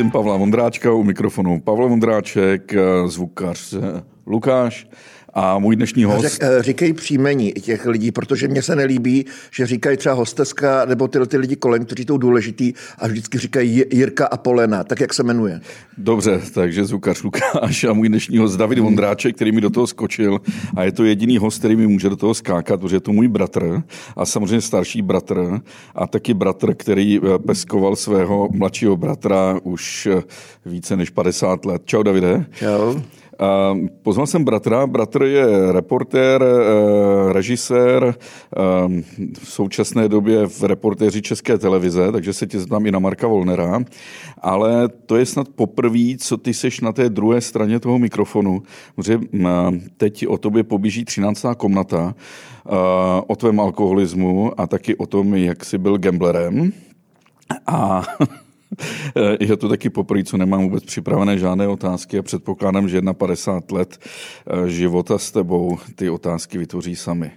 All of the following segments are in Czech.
Prosím Pavla Vondráčka u mikrofonu. Pavel Vondráček, zvukař Lukáš a můj dnešní host... Řek, eh, říkej příjmení těch lidí, protože mně se nelíbí, že říkají třeba hosteska nebo ty, ty lidi kolem, kteří jsou důležitý a vždycky říkají Jirka a Polena, tak jak se jmenuje. Dobře, takže zvukař Lukáš a můj dnešní host David Vondráček, který mi do toho skočil a je to jediný host, který mi může do toho skákat, protože je to můj bratr a samozřejmě starší bratr a taky bratr, který eh, peskoval svého mladšího bratra už eh, více než 50 let. Čau Davide. Čau. Pozval jsem bratra. Bratr je reportér, eh, režisér, eh, v současné době v reportéři České televize, takže se tě znám i na Marka Volnera. Ale to je snad poprvé, co ty seš na té druhé straně toho mikrofonu, protože teď o tobě poběží 13. komnata, eh, o tvém alkoholismu a taky o tom, jak jsi byl gamblerem. A je to taky poprvé, co nemám vůbec připravené žádné otázky a předpokládám, že na 50 let eh, života s tebou ty otázky vytvoří sami.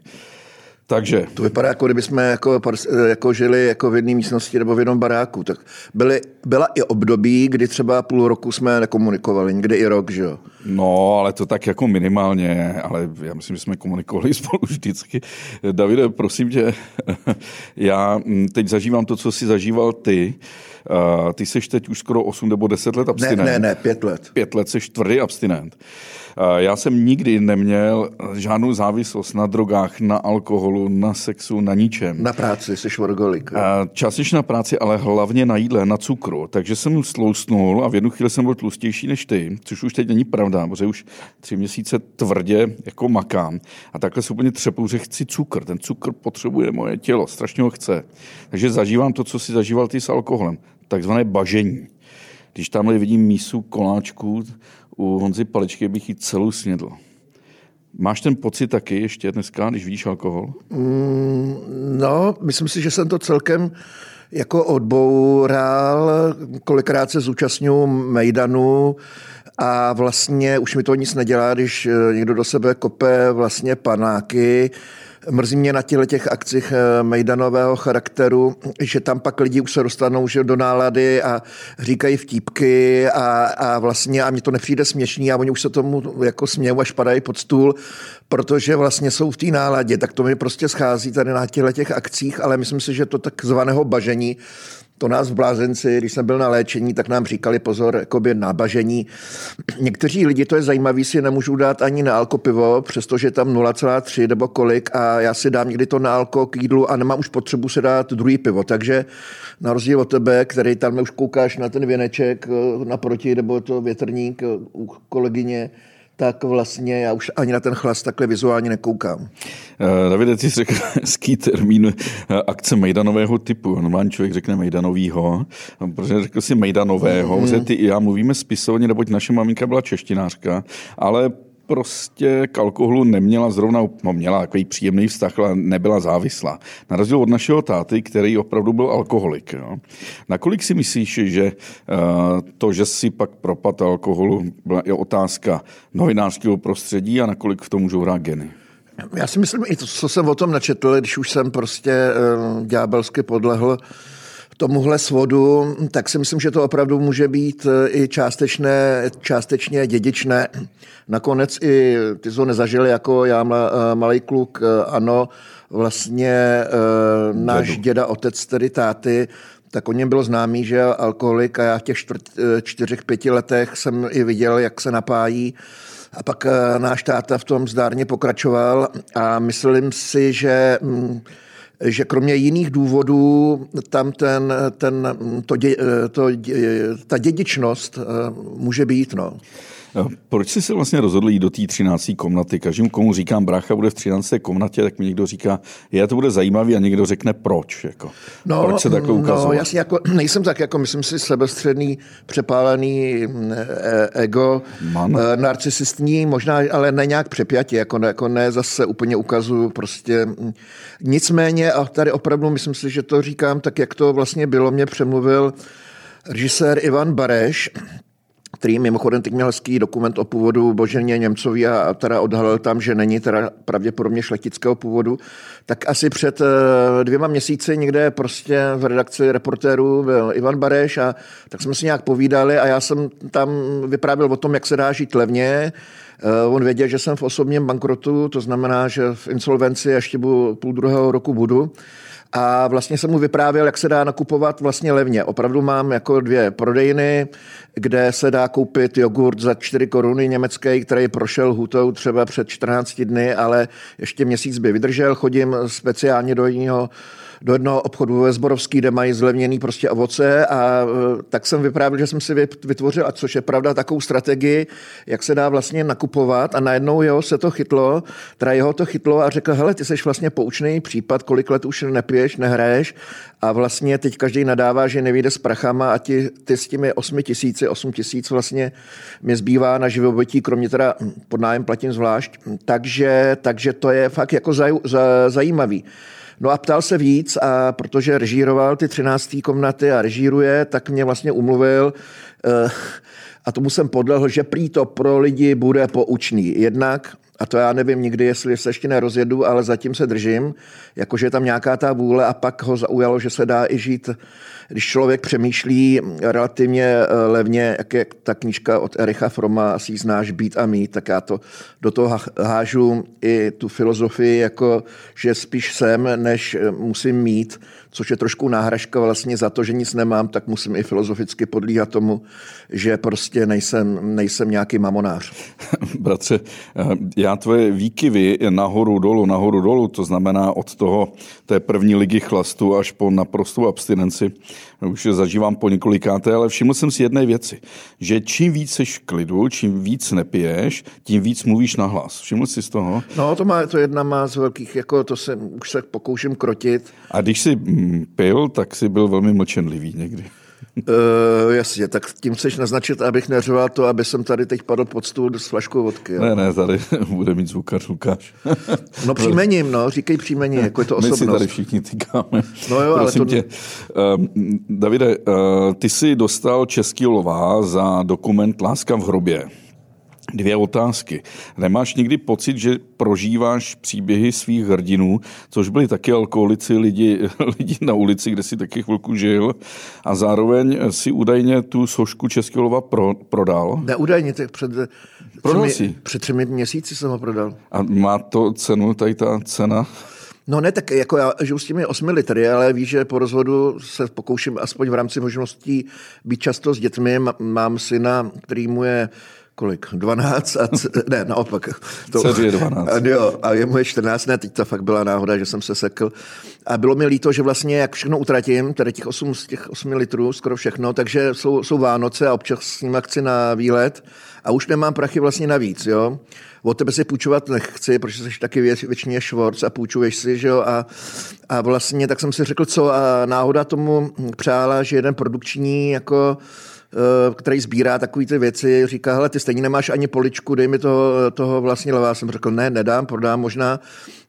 Takže. To vypadá, jako kdyby jsme jako, jako žili jako v jedné místnosti nebo v jednom baráku. Tak byly, byla i období, kdy třeba půl roku jsme nekomunikovali, někdy i rok, že jo? No, ale to tak jako minimálně, ale já myslím, že jsme komunikovali spolu vždycky. Davide, prosím tě, já teď zažívám to, co jsi zažíval ty. Ty jsi teď už skoro 8 nebo 10 let abstinent. Ne, ne, ne, 5 let. 5 let jsi tvrdý abstinent. Já jsem nikdy neměl žádnou závislost na drogách, na alkoholu, na sexu, na ničem. Na práci, jsi švorgolik. Částečně na práci, ale hlavně na jídle, na cukru. Takže jsem slousnul a v jednu chvíli jsem byl tlustější než ty, což už teď není pravda, protože už tři měsíce tvrdě jako makám. A takhle se úplně třepou, že chci cukr. Ten cukr potřebuje moje tělo, strašně ho chce. Takže zažívám to, co si zažíval ty s alkoholem. Takzvané bažení. Když tamhle vidím mísu koláčků, u Honzy Paličky bych ji celou snědl. Máš ten pocit taky ještě dneska, když vidíš alkohol? Mm, no, myslím si, že jsem to celkem jako odboural. Kolikrát se zúčastňuji Mejdanu a vlastně už mi to nic nedělá, když někdo do sebe kope vlastně panáky Mrzí mě na těle těch akcích eh, mejdanového charakteru, že tam pak lidi už se dostanou že do nálady a říkají vtípky a, a vlastně a mně to nepřijde směšný a oni už se tomu jako smějou až padají pod stůl, protože vlastně jsou v té náladě, tak to mi prostě schází tady na těle těch akcích, ale myslím si, že to takzvaného bažení to nás v Blázenci, když jsem byl na léčení, tak nám říkali pozor, jakoby nábažení. Někteří lidi, to je zajímavé, si nemůžou dát ani na alko pivo, přestože tam 0,3 nebo kolik a já si dám někdy to na alko k jídlu a nemám už potřebu se dát druhý pivo. Takže na rozdíl od tebe, který tam už koukáš na ten věneček eh, naproti, nebo to větrník eh, u kolegyně, tak vlastně já už ani na ten chlas takhle vizuálně nekoukám. Uh, Davide, ty jsi řekl hezký termín uh, akce Mejdanového typu. Normální člověk řekne Mejdanovýho, protože řekl si Mejdanového, mm. protože ty já mluvíme spisovně, neboť naše maminka byla češtinářka, ale prostě k alkoholu neměla zrovna, no měla takový příjemný vztah, ale nebyla závislá. Na rozdíl od našeho táty, který opravdu byl alkoholik. Jo. Nakolik si myslíš, že uh, to, že si pak propad alkoholu, byla i otázka novinářského prostředí a nakolik v tom můžou hrát geny? Já si myslím, i to, co jsem o tom načetl, když už jsem prostě uh, ďábelsky podlehl tomuhle svodu, tak si myslím, že to opravdu může být eh, i částečné, částečně dědičné. Nakonec i ty to nezažili jako já, eh, malý kluk, eh, ano, vlastně náš Dědu. děda, otec, tedy táty, tak o něm bylo známý, že je alkoholik a já v těch čtvrt, čtyřech, pěti letech jsem i viděl, jak se napájí. A pak náš táta v tom zdárně pokračoval a myslím si, že mm, že kromě jiných důvodů tam ten, ten, to, dě, to, ta dědičnost eh, může být. No. Proč jsi se vlastně rozhodl jít do té 13. komnaty? Každému, komu říkám, brácha bude v 13. komnatě, tak mi někdo říká, je to bude zajímavý a někdo řekne proč. Jako. No, proč se takhle ukazovat? No, jasně, jako, nejsem tak, jako myslím si, sebestředný, přepálený e, ego, Man. E, narcisistní, možná, ale ne nějak přepjatě, jako, ne, jako ne zase úplně ukazuju prostě. Nicméně, a tady opravdu myslím si, že to říkám tak, jak to vlastně bylo, mě přemluvil režisér Ivan Bareš, který mimochodem teď měl hezký dokument o původu Boženě Němcovi a teda odhalil tam, že není teda pravděpodobně šlechtického původu, tak asi před eh, dvěma měsíci někde prostě v redakci reportérů byl Ivan Bareš a tak jsme si nějak povídali a já jsem tam vyprávěl o tom, jak se dá žít levně, eh, On věděl, že jsem v osobním bankrotu, to znamená, že v insolvenci ještě půl druhého roku budu a vlastně jsem mu vyprávěl, jak se dá nakupovat vlastně levně. Opravdu mám jako dvě prodejny, kde se dá koupit jogurt za 4 koruny německý, který prošel hutou třeba před 14 dny, ale ještě měsíc by vydržel. Chodím speciálně do jiného do jednoho obchodu ve Zborovský, kde mají zlevněný prostě ovoce a e, tak jsem vyprávěl, že jsem si vytvořil, a což je pravda, takovou strategii, jak se dá vlastně nakupovat. A najednou jeho se to chytlo, teda jeho to chytlo a řekl, hele, ty jsi vlastně poučný případ, kolik let už nepiješ, nehraješ. A vlastně teď každý nadává, že nevíde s prachama a ty, ty s těmi 8 tisíci, 8 tisíc vlastně mě zbývá na živobytí, kromě teda pod nájem platím zvlášť, takže, takže to je fakt jako zaj, za, zajímavý. No a ptal se víc a protože režíroval ty třináctý komnaty a režíruje, tak mě vlastně umluvil eh, a tomu jsem podlehl, že prý to pro lidi bude poučný. Jednak a to já nevím nikdy, jestli se ještě nerozjedu, ale zatím se držím, jakože je tam nějaká ta vůle a pak ho zaujalo, že se dá i žít když člověk přemýšlí relativně eh, levně, jak je ta knížka od Ericha Froma, asi znáš Být a mít, tak já to do toho hážu i tu filozofii, jako že spíš jsem, než eh, musím mít, což je trošku náhražka vlastně za to, že nic nemám, tak musím i filozoficky podlíhat tomu, že prostě nejsem, nejsem nějaký mamonář. Bratře, eh, já tvoje výkyvy nahoru, dolu, nahoru, dolu, to znamená od toho té první ligy chlastu až po naprostou abstinenci, už je zažívám po několikáté, ale všiml jsem si jedné věci, že čím víc jsi v klidu, čím víc nepiješ, tím víc mluvíš na hlas. Všiml jsi z toho? No, to, má, to jedna má z velkých, jako to se už se pokouším krotit. A když jsi mm, pil, tak jsi byl velmi mlčenlivý někdy. Uh, jasně, tak tím chceš naznačit, abych neřoval to, aby jsem tady teď padl pod stůl s flaškou vodky. Jo? Ne, ne, tady bude mít zvukař Lukáš. no příjmením, no, říkej příjmení, jako je to osobnost. My si tady všichni týkáme. No jo, Prosím ale to... tě, uh, Davide, uh, ty jsi dostal Český lová za dokument Láska v hrobě. Dvě otázky. Nemáš nikdy pocit, že prožíváš příběhy svých hrdinů, což byli taky alkoholici, lidi, lidi na ulici, kde si taky chvilku žil, a zároveň si údajně tu sošku Českého lova pro, prodal? Ne, údajně, tak před, prodal třemi, jsi. před třemi měsíci jsem ho prodal. A má to cenu, tady ta cena? No ne, tak jako já žiju s těmi osmi litry, ale víš, že po rozvodu se pokouším aspoň v rámci možností být často s dětmi. Mám syna, který mu je kolik? 12? A c- ne, naopak. To, je 12. A, jo, a je mu je 14, ne, teď to fakt byla náhoda, že jsem se sekl. A bylo mi líto, že vlastně jak všechno utratím, tedy těch 8 z těch 8 litrů, skoro všechno, takže jsou, jsou Vánoce a občas s ním chci na výlet a už nemám prachy vlastně navíc, jo. Od tebe si půjčovat nechci, protože jsi taky věc, většině švorc a půjčuješ si, že jo, a, a vlastně tak jsem si řekl, co a náhoda tomu přála, že jeden produkční jako který sbírá takové ty věci, říká, hele, ty stejně nemáš ani poličku, dej mi toho, toho vlastně leva. Jsem řekl, ne, nedám, prodám možná.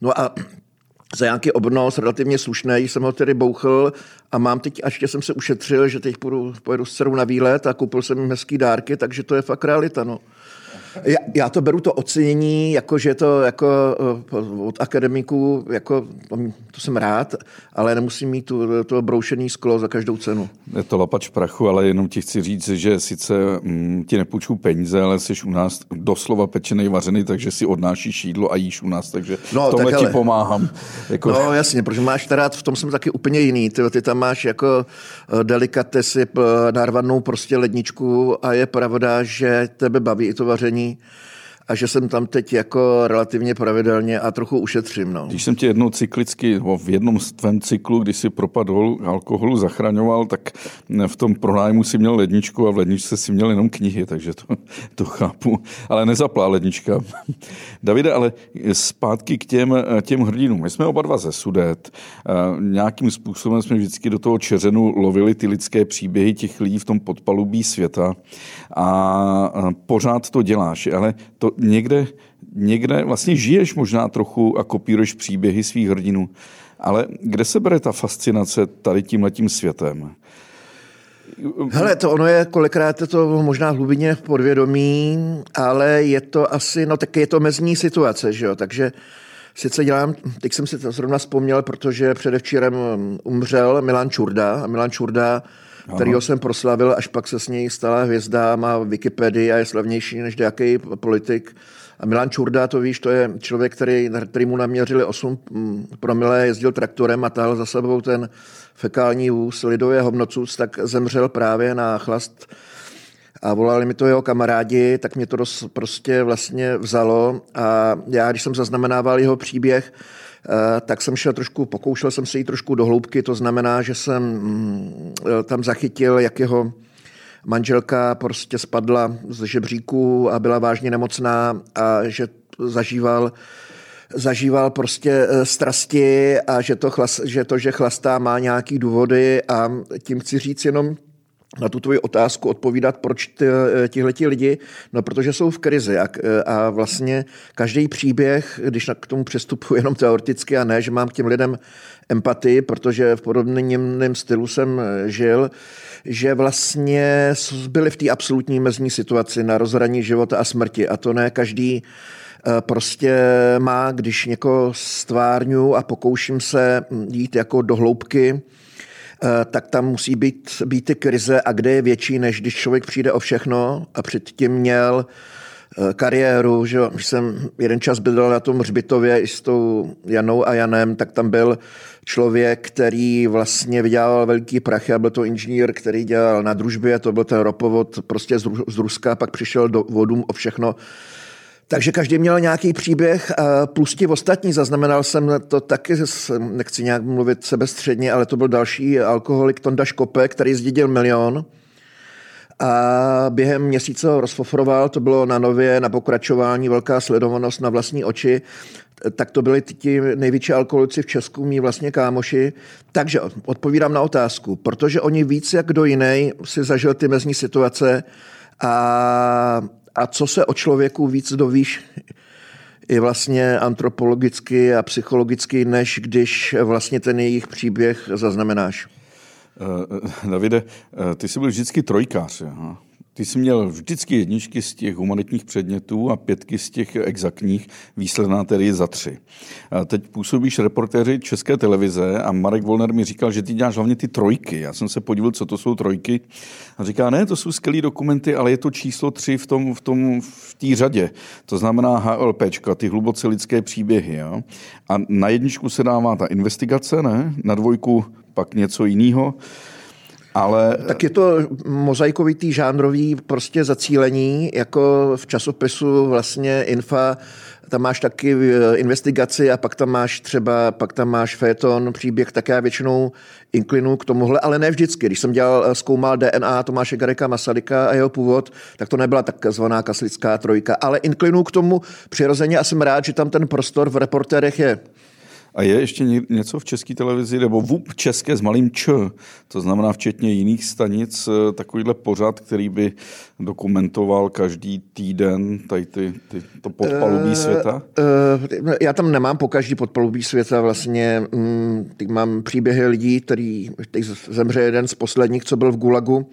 No a za nějaký obnos relativně slušný jsem ho tedy bouchl a mám teď, až jsem se ušetřil, že teď půjdu, pojedu s dcerou na výlet a koupil jsem hezký dárky, takže to je fakt realita. No. Já, já to beru to ocenění, jako že to jako eh, od akademiků, jako, to jsem rád, ale nemusím mít tu, to broušený sklo za každou cenu. Je to lapač prachu, ale jenom ti chci říct, že sice mm, ti nepůjču peníze, ale jsi u nás doslova pečený, vařený, takže si odnášíš jídlo a jíš u nás, takže no, tomhle tak ti pomáhám. Jako... No jasně, protože máš teda, v tom jsem taky úplně jiný. Ty, ty tam máš jako eh, delikatesy, eh, narvanou prostě ledničku a je pravda, že tebe baví i to vaření me. A že jsem tam teď jako relativně pravidelně a trochu ušetřím. No. Když jsem tě jednou cyklicky, v jednom z tvém cyklu, kdy si propadl alkoholu, zachraňoval, tak v tom pronájmu si měl ledničku a v ledničce si měl jenom knihy, takže to, to chápu. Ale nezaplá lednička. Davide, ale zpátky k těm, těm hrdinům. My jsme oba dva ze Sudet. Nějakým způsobem jsme vždycky do toho čeřenu lovili ty lidské příběhy těch lidí v tom podpalubí světa a pořád to děláš, ale to někde, někde vlastně žiješ možná trochu a kopíruješ příběhy svých hrdinů, ale kde se bere ta fascinace tady tímhletím světem? Hele, to ono je, kolikrát je to možná hlubině v podvědomí, ale je to asi, no tak je to mezní situace, že jo, takže sice dělám, teď jsem si to zrovna vzpomněl, protože předevčírem umřel Milan Čurda a Milan Čurda kterýho jsem proslavil, až pak se s něj stala hvězda, má Wikipedii a je slavnější než nějaký politik. A Milan Čurda, to víš, to je člověk, který, který mu naměřili 8 mm, promile, jezdil traktorem a tahal za sebou ten fekální vůz lidově hovnocus, tak zemřel právě na chlast. A volali mi to jeho kamarádi, tak mě to dost prostě vlastně vzalo. A já, když jsem zaznamenával jeho příběh, tak jsem šel trošku, pokoušel jsem se jít trošku do hloubky, to znamená, že jsem mm, tam zachytil, jak jeho manželka prostě spadla z žebříku a byla vážně nemocná a že zažíval zažíval prostě eh, strasti a že to, chlas, že to, že chlastá, má nějaký důvody a tím chci říct jenom, na tu tvoji otázku odpovídat, proč eh, tihleti lidi, no protože jsou v krizi a, eh, a vlastně každý příběh, když k tomu přestupuji jenom teoreticky a ne, že mám k těm lidem empatii, protože v podobném stylu jsem žil, že vlastně byli v té absolutní mezní situaci na rozhraní života a smrti. A to ne každý Eh, prostě má, když někoho stvárňu a pokouším se jít jako do hloubky, eh, tak tam musí být, být ty krize a kde je větší, než když člověk přijde o všechno? A předtím měl eh, kariéru, že jsem jeden čas bydlel na tom hřbitově i s tou Janou a Janem, tak tam byl člověk, který vlastně vydělal velký prachy a byl to inženýr, který dělal na družbě, to byl ten ropovod prostě z Ruska, pak přišel do vodům o všechno takže každý měl nějaký příběh, plus ti ostatní, zaznamenal jsem to taky, nechci nějak mluvit sebestředně, ale to byl další alkoholik Tonda Škope, který zdědil milion. A během měsíce ho rozfofroval, to bylo na nově, na pokračování, velká sledovanost na vlastní oči, tak to byli ti největší alkoholici v Česku, mý vlastně kámoši. Takže odpovídám na otázku, protože oni víc jak kdo jiný si zažil ty mezní situace a a co se o člověku víc dovíš, i vlastně antropologicky a psychologicky, než když vlastně ten jejich příběh zaznamenáš. Uh, Davide, uh, ty jsi byl vždycky trojkář. Aha. Ty jsi měl vždycky jedničky z těch humanitních předmětů a pětky z těch exaktních, výsledná tedy za tři. A teď působíš reportéři České televize a Marek Volner mi říkal, že ty děláš hlavně ty trojky. Já jsem se podíval, co to jsou trojky a říká, ne, to jsou skvělé dokumenty, ale je to číslo tři v tom, v tom, v té řadě. To znamená HLPčka, ty hluboce lidské příběhy. Jo? A na jedničku se dává ta investigace, ne? Na dvojku pak něco jiného. Ale... Tak je to mozaikovitý žánrový prostě zacílení, jako v časopisu vlastně Infa, tam máš taky eh, investigaci a pak tam máš třeba, pak tam máš feton, příběh, tak já většinou inklinu k tomuhle, ale ne vždycky. Když jsem dělal, eh, zkoumal DNA Tomáše Gareka Masaryka a jeho původ, tak to nebyla takzvaná kaslická trojka, ale inklinu k tomu přirozeně a jsem rád, že tam ten prostor v reportérech je. A je ještě něco v české televizi, nebo v české s malým č, to znamená včetně jiných stanic, eh, takovýhle pořad, který by dokumentoval každý týden tady ty, ty, to podpalubí uh, světa? Uh, já tam nemám po každý podpalubí světa vlastně. Um, mám příběhy lidí, který, který zemře jeden z posledních, co byl v Gulagu,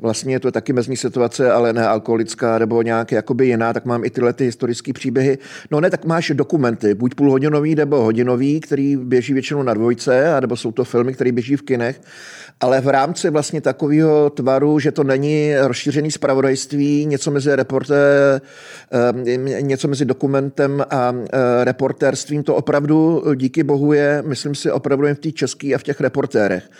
vlastně je to taky mezní situace, ale ne alkoholická nebo nějak jakoby jiná, tak mám i tyhle ty historické příběhy. No ne, tak máš dokumenty, buď půlhodinový nebo hodinový, který běží většinou na dvojce, nebo jsou to filmy, které běží v kinech, ale v rámci vlastně takového tvaru, že to není rozšířený zpravodajství, něco mezi reporté, eh, něco mezi dokumentem a eh, reportérstvím, to opravdu díky bohu je, myslím si, opravdu jen v té české a v těch reportérech.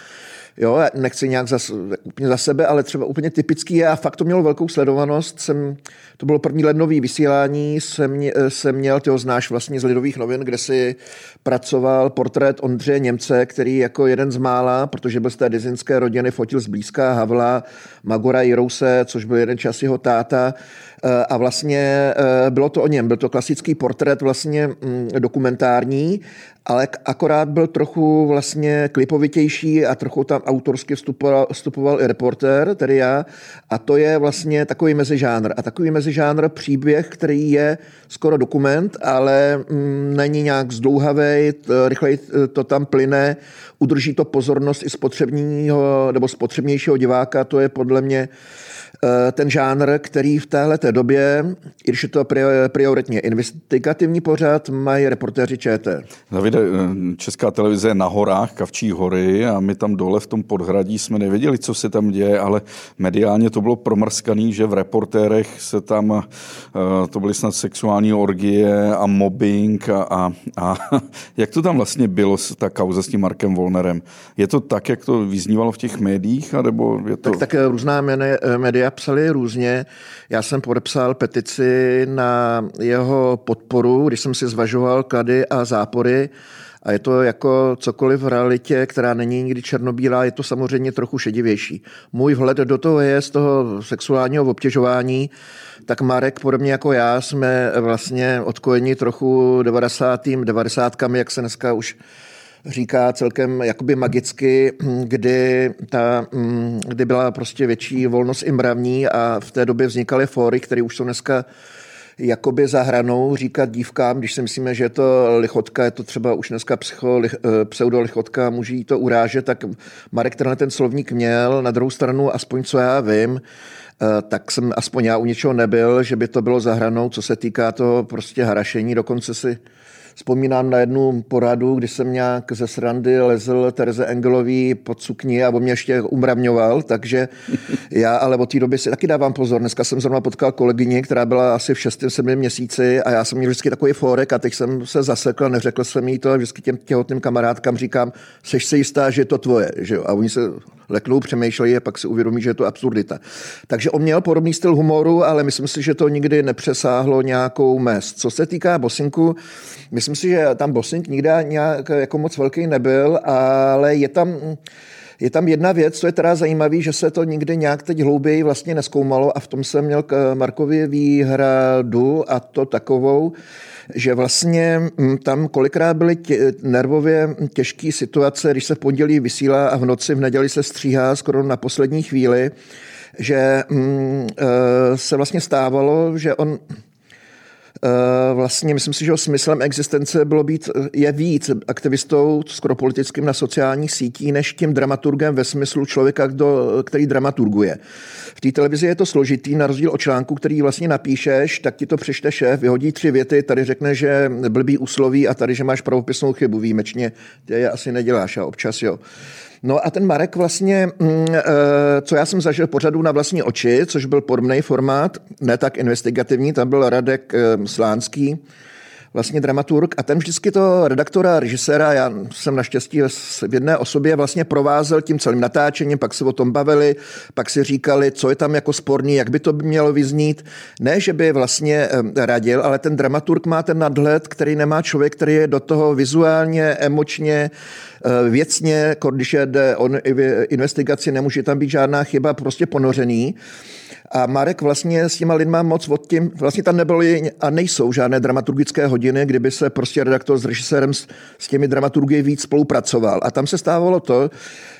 Jo, nechci nějak za, úplně za sebe, ale třeba úplně typický je a fakt to mělo velkou sledovanost. Jsem, to bylo první lednový vysílání, jsem, jsem měl, ty ho znáš vlastně z Lidových novin, kde si pracoval portrét Ondřeje Němce, který jako jeden z mála, protože byl z té dizinské rodiny, fotil zblízka Havla, Magora Jirouse, což byl jeden čas jeho táta, a vlastně bylo to o něm. Byl to klasický portrét vlastně mm, dokumentární, ale akorát byl trochu vlastně klipovitější a trochu tam autorsky vstupoval, vstupoval i reportér, tedy já, a to je vlastně takový mezižánr. A takový mezižánr příběh, který je skoro dokument, ale mm, není nějak zdlouhavý, rychleji to tam plyne, udrží to pozornost i spotřebního nebo spotřebnějšího diváka, to je podle mě Eh, ten žánr, který v téhle době, i když je to prioritně investigativní pořad, mají reportéři ČT. Davide, eh, Česká televize je na horách, Kavčí hory a my tam dole v tom podhradí jsme nevěděli, co se tam děje, ale mediálně to bylo promrskaný, že v reportérech se tam, eh, to byly snad sexuální orgie a mobbing a, a, a jak to tam vlastně bylo, ta kauza s tím Markem Volnerem? Je to tak, jak to vyznívalo v těch médiích, nebo je to... Tak, tak různá média psali různě. Já jsem podepsal petici na jeho podporu, když jsem si zvažoval klady a zápory. A je to jako cokoliv v realitě, která není nikdy černobílá, je to samozřejmě trochu šedivější. Můj vhled do toho je z toho sexuálního obtěžování, tak Marek, podobně jako já, jsme vlastně odkojeni trochu 90. 90. jak se dneska už říká celkem jakoby magicky, kdy, ta, kdy byla prostě větší volnost i mravní a v té době vznikaly fóry, které už jsou dneska jakoby za hranou říkat dívkám, když si myslíme, že je to lichotka, je to třeba už dneska eh, pseudolichotka, může jí to urážet, tak Marek tenhle ten slovník měl, na druhou stranu, aspoň co já vím, eh, tak jsem aspoň já u něčeho nebyl, že by to bylo za hranou, co se týká toho prostě harašení, dokonce si Vzpomínám na jednu poradu, kdy jsem nějak ze srandy lezl Tereze Engelový pod sukni a on mě ještě umravňoval, takže já ale od té doby si taky dávám pozor. Dneska jsem zrovna potkal kolegyni, která byla asi v 6-7 měsíci a já jsem měl vždycky takový fórek a teď jsem se zasekl, neřekl jsem jí to a vždycky těm těhotným kamarádkám říkám, seš si jistá, že je to tvoje. Že jo? A oni se leknou, přemýšlejí a pak si uvědomí, že je to absurdita. Takže on měl podobný styl humoru, ale myslím si, že to nikdy nepřesáhlo nějakou mez. Co se týká Bosinku, myslím si, že tam Bosink nikdy nějak jako moc velký nebyl, ale je tam je tam jedna věc, co je teda zajímavé, že se to nikdy nějak teď hlouběji vlastně neskoumalo a v tom jsem měl k Markovi výhradu a to takovou, že vlastně mm, tam kolikrát byly tě, nervově těžké situace, když se v pondělí vysílá a v noci v neděli se stříhá skoro na poslední chvíli, že mm, e, se vlastně stávalo, že on Eh, vlastně myslím si, že smyslem existence bylo být, je víc aktivistou skoro politickým na sociálních sítích, než tím dramaturgem ve smyslu člověka, kdo, který dramaturguje. V té televizi je to složitý, na rozdíl od článku, který vlastně napíšeš, tak ti to přečte šéf, vyhodí tři věty, tady řekne, že blbý úsloví a tady, že máš pravopisnou chybu výjimečně, ty je asi neděláš a občas jo. No a ten Marek vlastně, mm, eh, co já jsem zažil pořadu na vlastní oči, což byl podobný formát, ne tak investigativní, tam byl Radek eh, Slánský, vlastně dramaturg a ten vždycky to redaktora režiséra, já jsem naštěstí v jedné osobě vlastně provázel tím celým natáčením, pak se o tom bavili, pak si říkali, co je tam jako sporný, jak by to mělo vyznít. Ne, že by vlastně radil, ale ten dramaturg má ten nadhled, který nemá člověk, který je do toho vizuálně, emočně, eh, věcně, když jde o investigaci, nemůže tam být žádná chyba, prostě ponořený. A Marek vlastně s těma lidma moc od tím, vlastně tam nebyly a nejsou žádné dramaturgické hodiny, kdyby se prostě redaktor s režisérem s, s těmi dramaturgy víc spolupracoval. A tam se stávalo to,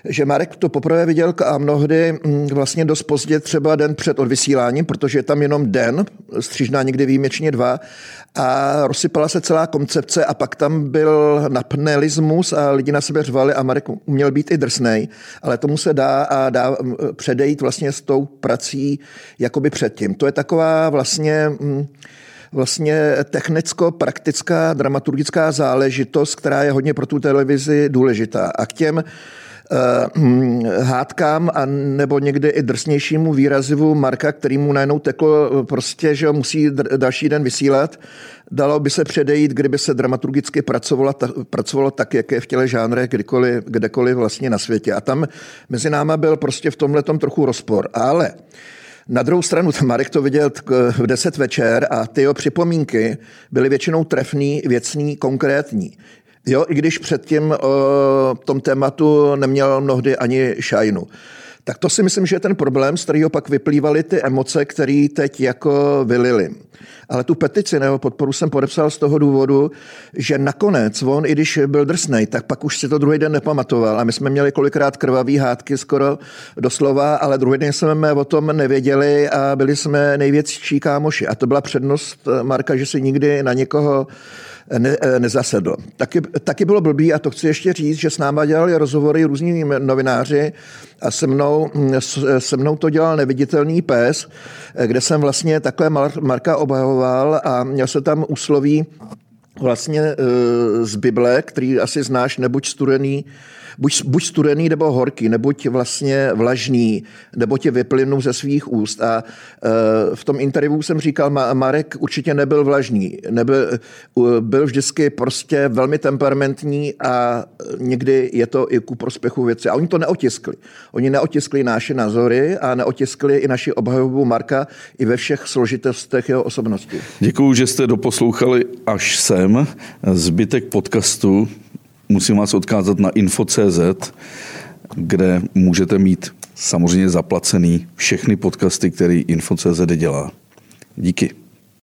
že Marek to poprvé viděl a mnohdy mm, vlastně dost pozdě, třeba den před odvysíláním, protože je tam jenom den, střížná někdy výjimečně dva, a rozsypala se celá koncepce a pak tam byl napnelismus a lidi na sebe řvali a Marek měl být i drsnej, ale tomu se dá a dá předejít vlastně s tou prací jakoby předtím. To je taková vlastně vlastně technicko-praktická dramaturgická záležitost, která je hodně pro tu televizi důležitá. A k těm hádkám a nebo někdy i drsnějšímu výrazivu Marka, který mu najednou teklo eh, prostě, že ho musí další den vysílat. Dalo by se předejít, kdyby se dramaturgicky pracovalo, ta, pracovalo tak, jak je v těle žánre kdykoliv, kdekoliv vlastně na světě. A tam mezi náma byl prostě v tomhle trochu rozpor. Ale na druhou stranu, Marek to viděl v 10 večer a ty jeho připomínky byly většinou trefný, věcný, konkrétní. Jo, i když předtím o tom tématu neměl mnohdy ani šajnu. Tak to si myslím, že je ten problém, z kterého pak vyplývaly ty emoce, které teď jako vylily. Ale tu petici nebo podporu jsem podepsal z toho důvodu, že nakonec on, i když byl drsnej, tak pak už si to druhý den nepamatoval. A my jsme měli kolikrát krvavý hádky skoro doslova, ale druhý den jsme o tom nevěděli a byli jsme největší kámoši. A to byla přednost Marka, že si nikdy na někoho ne, nezasedl. Taky, taky bylo blbý, a to chci ještě říct, že s náma dělali rozhovory různí novináři a se mnou, se mnou to dělal neviditelný pes, kde jsem vlastně takhle Marka obhajoval a měl se tam úsloví vlastně e, z Bible, který asi znáš, nebuď studený, buď, buď studený nebo horký, nebuď vlastně vlažný, nebo tě vyplynu ze svých úst. A e, v tom interview jsem říkal, Marek určitě nebyl vlažný, nebyl, byl vždycky prostě velmi temperamentní a někdy je to i ku prospěchu věci. A oni to neotiskli. Oni neotiskli naše názory a neotiskli i naši obhajobu Marka i ve všech složitostech jeho osobnosti. Děkuju, že jste doposlouchali až sem. Zbytek podcastu musím vás odkázat na info.cz, kde můžete mít samozřejmě zaplacený všechny podcasty, který info.cz dělá. Díky.